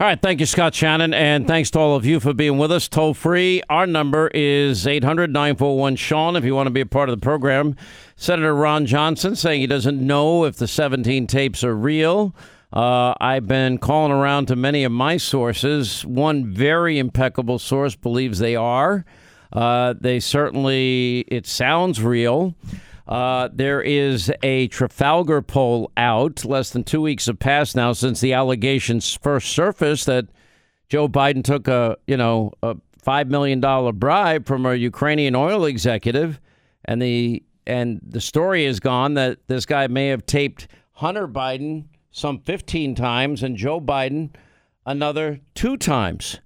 All right. Thank you, Scott Shannon. And thanks to all of you for being with us. Toll free. Our number is 800 941 Sean if you want to be a part of the program. Senator Ron Johnson saying he doesn't know if the 17 tapes are real. Uh, I've been calling around to many of my sources. One very impeccable source believes they are. Uh, they certainly, it sounds real. Uh, there is a Trafalgar poll out. Less than two weeks have passed now since the allegations first surfaced that Joe Biden took a, you know, a five million dollar bribe from a Ukrainian oil executive, and the and the story has gone that this guy may have taped Hunter Biden some 15 times and Joe Biden another two times.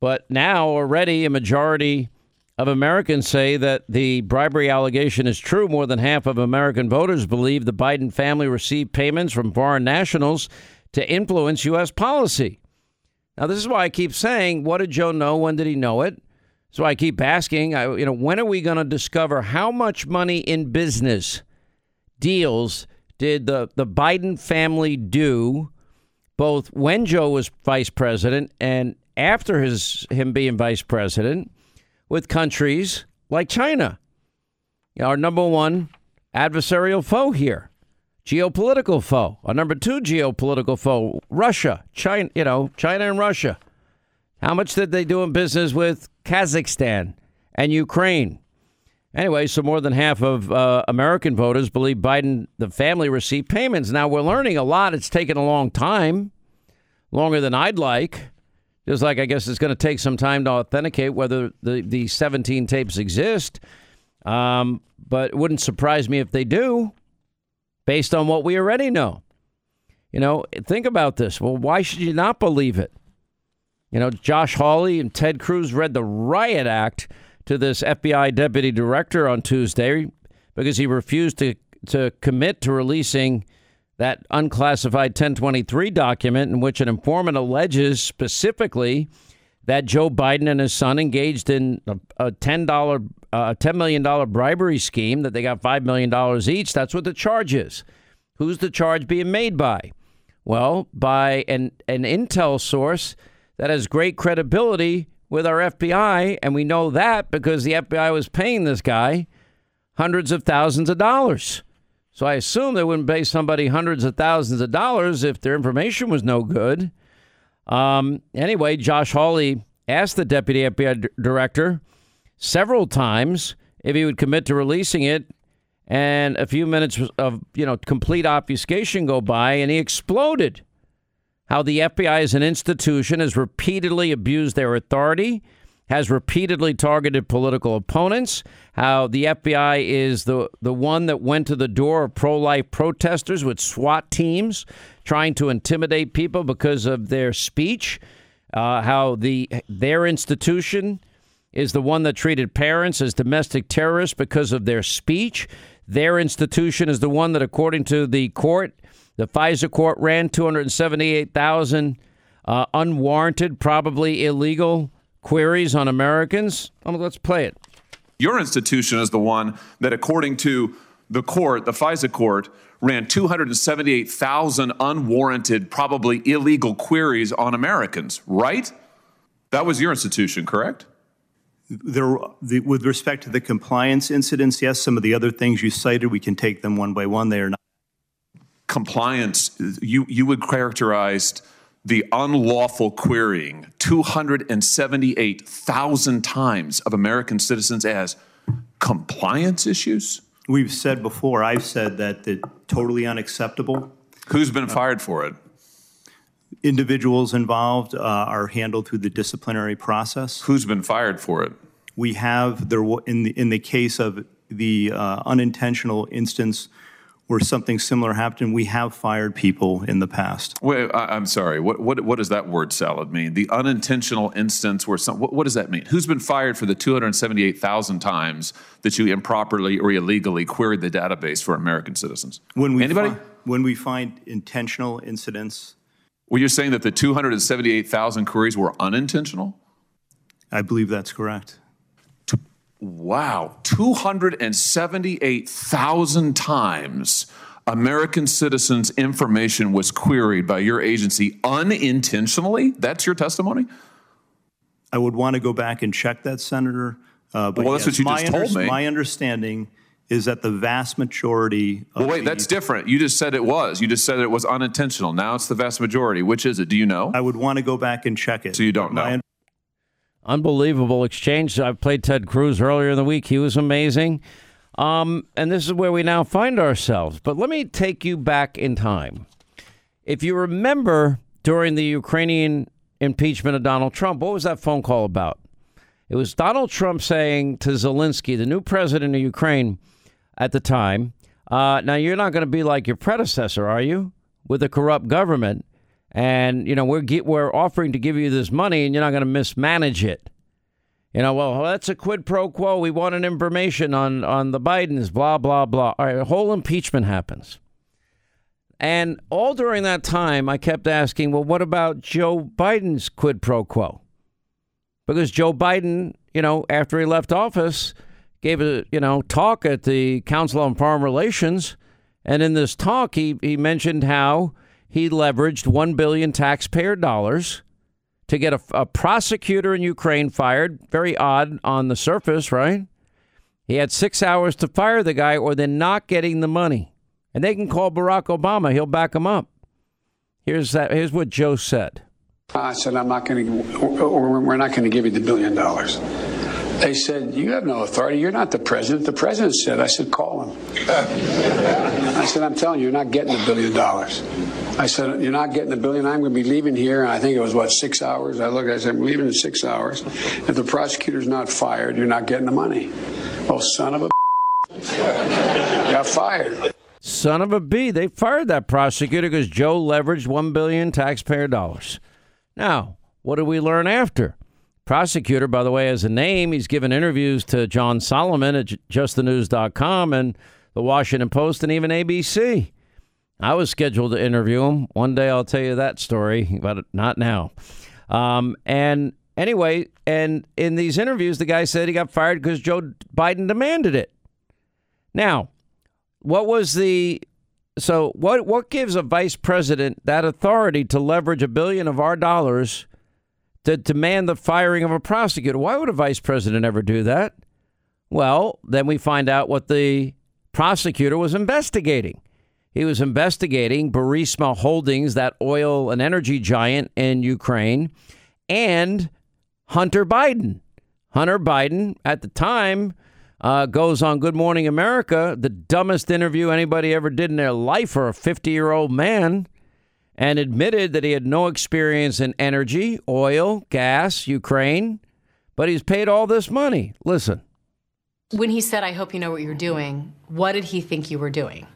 But now already a majority of Americans say that the bribery allegation is true. More than half of American voters believe the Biden family received payments from foreign nationals to influence U.S. policy. Now, this is why I keep saying, what did Joe know? When did he know it? So I keep asking, I, you know, when are we going to discover how much money in business deals did the, the Biden family do both when Joe was vice president and after his him being vice president? With countries like China, our number one adversarial foe here, geopolitical foe. Our number two geopolitical foe, Russia, China. You know, China and Russia. How much did they do in business with Kazakhstan and Ukraine? Anyway, so more than half of uh, American voters believe Biden, the family, received payments. Now we're learning a lot. It's taken a long time, longer than I'd like. Just like I guess it's going to take some time to authenticate whether the, the 17 tapes exist. Um, but it wouldn't surprise me if they do, based on what we already know. You know, think about this. Well, why should you not believe it? You know, Josh Hawley and Ted Cruz read the riot act to this FBI deputy director on Tuesday because he refused to, to commit to releasing that unclassified 1023 document in which an informant alleges specifically that Joe Biden and his son engaged in a, a $10, uh, $10 million bribery scheme, that they got $5 million each. That's what the charge is. Who's the charge being made by? Well, by an, an intel source that has great credibility with our FBI. And we know that because the FBI was paying this guy hundreds of thousands of dollars. So I assume they wouldn't pay somebody hundreds of thousands of dollars if their information was no good. Um, anyway, Josh Hawley asked the deputy FBI d- director several times if he would commit to releasing it, and a few minutes of you know complete obfuscation go by, and he exploded. How the FBI as an institution has repeatedly abused their authority has repeatedly targeted political opponents, how the FBI is the, the one that went to the door of pro life protesters with SWAT teams trying to intimidate people because of their speech, uh, how the their institution is the one that treated parents as domestic terrorists because of their speech. Their institution is the one that, according to the court, the FISA court ran 278,000 uh, unwarranted, probably illegal queries on Americans? Oh, let's play it. Your institution is the one that, according to the court, the FISA court, ran 278,000 unwarranted, probably illegal queries on Americans, right? That was your institution, correct? There, the, with respect to the compliance incidents, yes. Some of the other things you cited, we can take them one by one. They are not compliance. You you would characterize the unlawful querying 278,000 times of American citizens as compliance issues? We've said before, I've said that it's totally unacceptable. Who's been fired for it? Individuals involved uh, are handled through the disciplinary process. Who's been fired for it? We have there in the in the case of the uh, unintentional instance where something similar happened, we have fired people in the past. Wait, I, am sorry. What, what, what does that word salad mean? The unintentional instance where some, what, what does that mean? Who's been fired for the 278,000 times that you improperly or illegally queried the database for American citizens? When we Anybody? Fi- when we find intentional incidents. Well, you're saying that the 278,000 queries were unintentional? I believe that's correct. Wow, 278,000 times American citizens' information was queried by your agency unintentionally? That's your testimony? I would want to go back and check that, Senator. Uh, but Well, that's what you my just told me. My understanding is that the vast majority. Of Well, wait, the- that's different. You just said it was. You just said it was unintentional. Now it's the vast majority. Which is it? Do you know? I would want to go back and check it. So you don't My know. Unbelievable exchange. I played Ted Cruz earlier in the week. He was amazing. Um, and this is where we now find ourselves. But let me take you back in time. If you remember during the Ukrainian impeachment of Donald Trump, what was that phone call about? It was Donald Trump saying to Zelensky, the new president of Ukraine at the time, uh, now you're not going to be like your predecessor, are you? With a corrupt government. And, you know, we're, ge- we're offering to give you this money and you're not going to mismanage it. You know, well, that's a quid pro quo. We wanted information on, on the Bidens, blah, blah, blah. All right, a whole impeachment happens. And all during that time, I kept asking, well, what about Joe Biden's quid pro quo? Because Joe Biden, you know, after he left office, gave a, you know, talk at the Council on Foreign Relations. And in this talk, he, he mentioned how he leveraged 1 billion taxpayer dollars to get a, a prosecutor in Ukraine fired. Very odd on the surface, right? He had six hours to fire the guy, or they're not getting the money. And they can call Barack Obama; he'll back them up. Here's that. Here's what Joe said. I said, I'm not going to, we're not going to give you the billion dollars. They said, You have no authority. You're not the president. The president said, I said, Call him. I said, I'm telling you, you're not getting the billion dollars. I said, You're not getting the billion. I'm going to be leaving here. And I think it was, what, six hours? I looked, I said, I'm leaving in six hours. If the prosecutor's not fired, you're not getting the money. Oh, son of a. got fired. Son of a b! They fired that prosecutor because Joe leveraged one billion taxpayer dollars. Now, what did we learn after? Prosecutor, by the way, has a name. He's given interviews to John Solomon at justthenews.com and the Washington Post and even ABC. I was scheduled to interview him. One day I'll tell you that story, but not now. Um, and anyway, and in these interviews, the guy said he got fired because Joe Biden demanded it. Now, what was the so what what gives a vice president that authority to leverage a billion of our dollars to demand the firing of a prosecutor? Why would a vice president ever do that? Well, then we find out what the prosecutor was investigating. He was investigating Burisma Holdings, that oil and energy giant in Ukraine, and Hunter Biden. Hunter Biden, at the time, uh, goes on Good Morning America, the dumbest interview anybody ever did in their life for a 50 year old man, and admitted that he had no experience in energy, oil, gas, Ukraine, but he's paid all this money. Listen. When he said, I hope you know what you're doing, what did he think you were doing?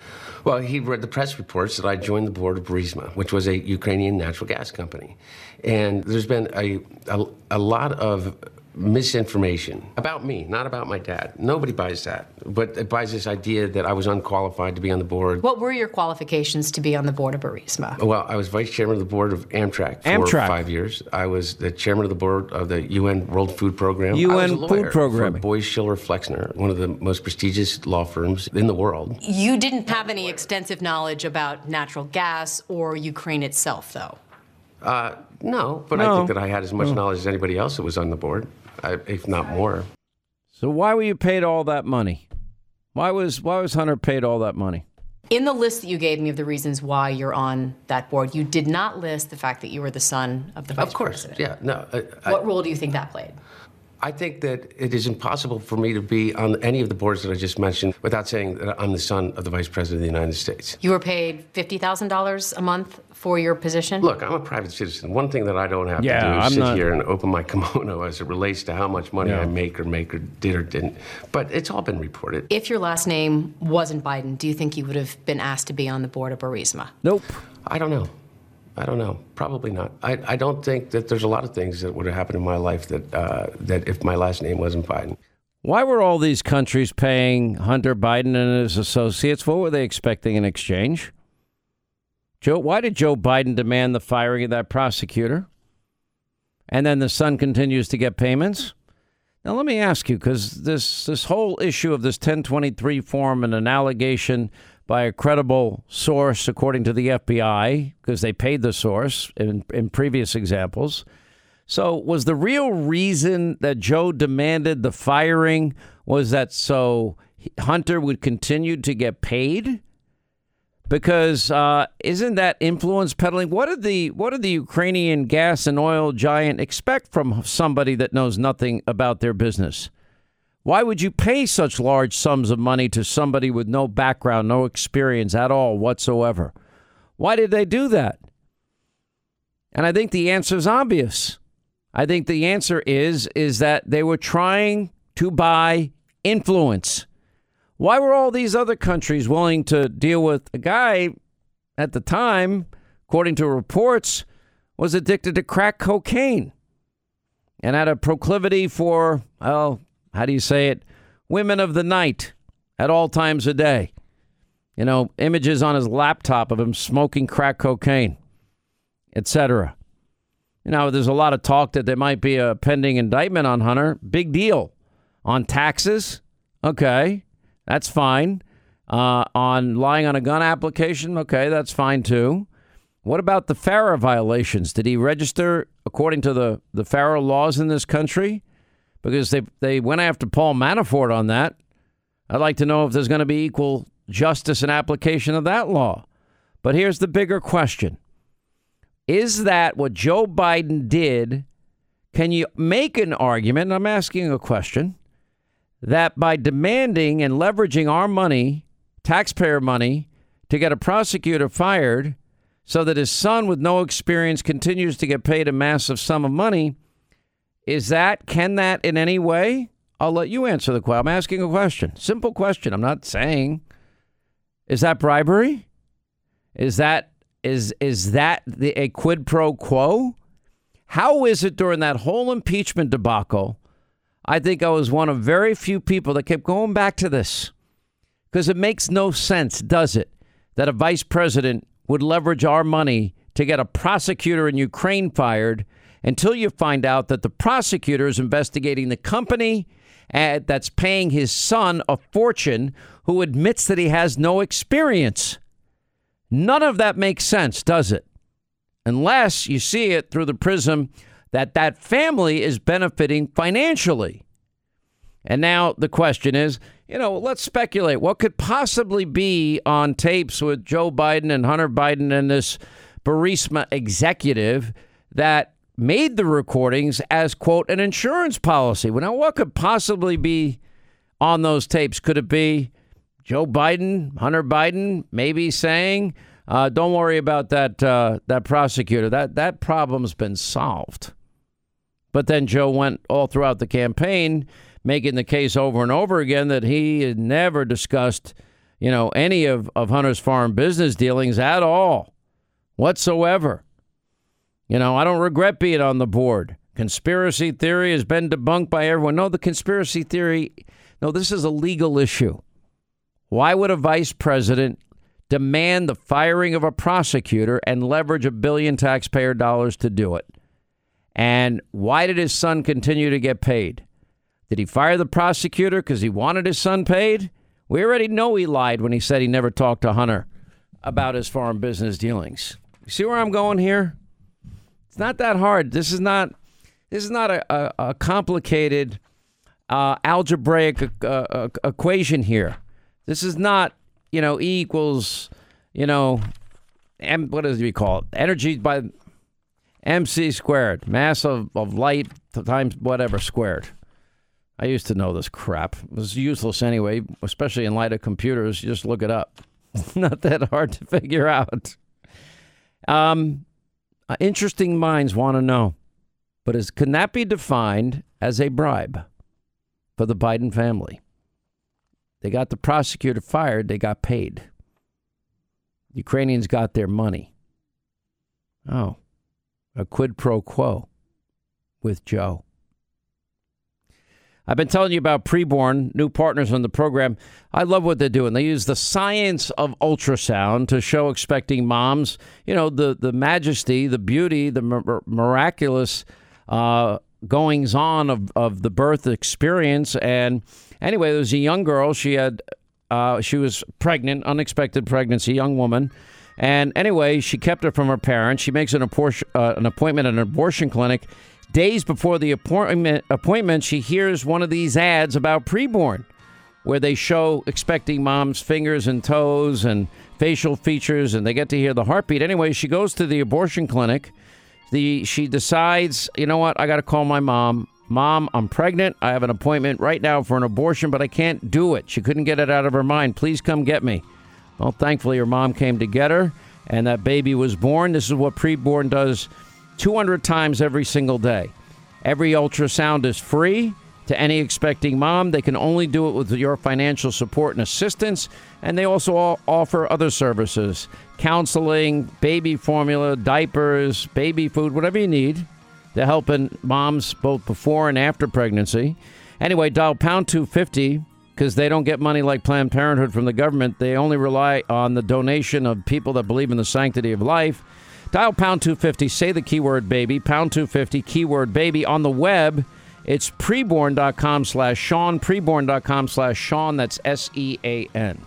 Well, he read the press reports that I joined the board of Burisma, which was a Ukrainian natural gas company. And there's been a, a, a lot of misinformation about me, not about my dad. Nobody buys that, but it buys this idea that I was unqualified to be on the board. What were your qualifications to be on the board of Burisma? Well, I was vice chairman of the board of Amtrak for Amtrak. five years. I was the chairman of the board of the UN World Food Program. I UN was a Food Program. Programming. For Boies Schiller Flexner, one of the most prestigious law firms in the world. You didn't have any extensive knowledge about natural gas or Ukraine itself, though. Uh, no, but I think that I had as much knowledge as anybody else that was on the board, I, if not more. So why were you paid all that money? Why was why was Hunter paid all that money? In the list that you gave me of the reasons why you're on that board, you did not list the fact that you were the son of the vice president. Of course, president. yeah. No, I, I, What role do you think that played? I think that it is impossible for me to be on any of the boards that I just mentioned without saying that I'm the son of the vice president of the United States. You were paid $50,000 a month for your position? Look, I'm a private citizen. One thing that I don't have Yeah, to do is I'm sit not- here and open my kimono as it relates to how much money Yeah. I make or make or did or didn't. But it's all been reported. If your last name wasn't Biden, do you think you would have been asked to be on the board of Burisma? Nope. I don't know. I don't know. Probably not. I, I don't think that there's a lot of things that would have happened in my life that uh, that if my last name wasn't Biden. Why were all these countries paying Hunter Biden and his associates? What were they expecting in exchange? Joe, why did Joe Biden demand the firing of that prosecutor? And then the son continues to get payments? Now let me ask you, because this this whole issue of this 1023 form and an allegation by a credible source, according to the FBI, because they paid the source in, in previous examples. So, was the real reason that Joe demanded the firing was that so Hunter would continue to get paid? Because uh, isn't that influence peddling? What did the what did the Ukrainian gas and oil giant expect from somebody that knows nothing about their business? Why would you pay such large sums of money to somebody with no background, no experience at all whatsoever? Why did they do that? And I think the answer is obvious. I think the answer is is that they were trying to buy influence. Why were all these other countries willing to deal with a guy at the time, according to reports, was addicted to crack cocaine and had a proclivity for, well, how do you say it? Women of the night at all times a day. You know, images on his laptop of him smoking crack cocaine, etc. You know, there's a lot of talk that there might be a pending indictment on Hunter. Big deal. On taxes, okay. That's fine. Uh, on lying on a gun application, okay, that's fine too. What about the FARA violations? Did he register according to the, the FARA laws in this country? Because they, they went after Paul Manafort on that. I'd like to know if there's going to be equal justice and application of that law. But here's the bigger question Is that what Joe Biden did? Can you make an argument? I'm asking a question that by demanding and leveraging our money, taxpayer money, to get a prosecutor fired so that his son with no experience continues to get paid a massive sum of money, is that, can that in any way? I'll let you answer the question. I'm asking a question. Simple question. I'm not saying. Is that bribery? Is that is is that the a quid pro quo? How is it during that whole impeachment debacle I think I was one of very few people that kept going back to this because it makes no sense, does it, that a vice president would leverage our money to get a prosecutor in Ukraine fired until you find out that the prosecutor is investigating the company uh, that's paying his son a fortune who admits that he has no experience. None of that makes sense, does it? Unless you see it through the prism that that family is benefiting financially. And now the question is, you know, let's speculate. What could possibly be on tapes with Joe Biden and Hunter Biden and this Burisma executive that made the recordings as, quote, an insurance policy? Well, now, what could possibly be on those tapes? Could it be Joe Biden, Hunter Biden, maybe saying, uh, don't worry about that, uh, that prosecutor. That, that problem's been solved. But then Joe went all throughout the campaign making the case over and over again that he had never discussed, you know, any of, of Hunter's foreign business dealings at all, whatsoever. You know, I don't regret being on the board. Conspiracy theory has been debunked by everyone. No, the conspiracy theory, no, this is a legal issue. Why would a vice president demand the firing of a prosecutor and leverage a billion taxpayer dollars to do it? And why did his son continue to get paid? Did he fire the prosecutor because he wanted his son paid? We already know he lied when he said he never talked to Hunter about his foreign business dealings. See where I'm going here? It's not that hard. This is not. This is not a, a, a complicated uh, algebraic uh, uh, equation here. This is not, you know, E equals, you know, M, what does we call? Energy by mc squared, mass of, of light times whatever squared. I used to know this crap. It was useless anyway, especially in light of computers. You just look it up. Not that hard to figure out. Um, uh, interesting minds want to know, but is can that be defined as a bribe for the Biden family? They got the prosecutor fired. They got paid. Ukrainians got their money. Oh, a quid pro quo with Joe. I've been telling you about preborn, new partners on the program. I love what they're doing. They use the science of ultrasound to show expecting moms, you know, the, the majesty, the beauty, the miraculous uh, goings on of, of the birth experience. And anyway, there was a young girl. She had Uh, she was pregnant, unexpected pregnancy, young woman. And anyway, she kept it from her parents. She makes an, abortion, uh, an appointment at an abortion clinic. Days before the appointment, appointment, she hears one of these ads about preborn, where they show expecting mom's fingers and toes and facial features, and they get to hear the heartbeat. Anyway, she goes to the abortion clinic. The she decides, you know what? I got to call my mom. Mom, I'm pregnant. I have an appointment right now for an abortion, but I can't do it. She couldn't get it out of her mind. Please come get me. Well, thankfully, her mom came to get her, and that baby was born. This is what preborn does 200 times every single day. Every ultrasound is free to any expecting mom. They can only do it with your financial support and assistance. And they also offer other services counseling, baby formula, diapers, baby food, whatever you need to help in moms both before and after pregnancy. Anyway, dial pound 250 because they don't get money like Planned Parenthood from the government. They only rely on the donation of people that believe in the sanctity of life. Dial pound 250, say the keyword baby, pound 250, keyword baby. On the web, it's preborn.com slash Sean, preborn.com slash Sean. That's S E A N.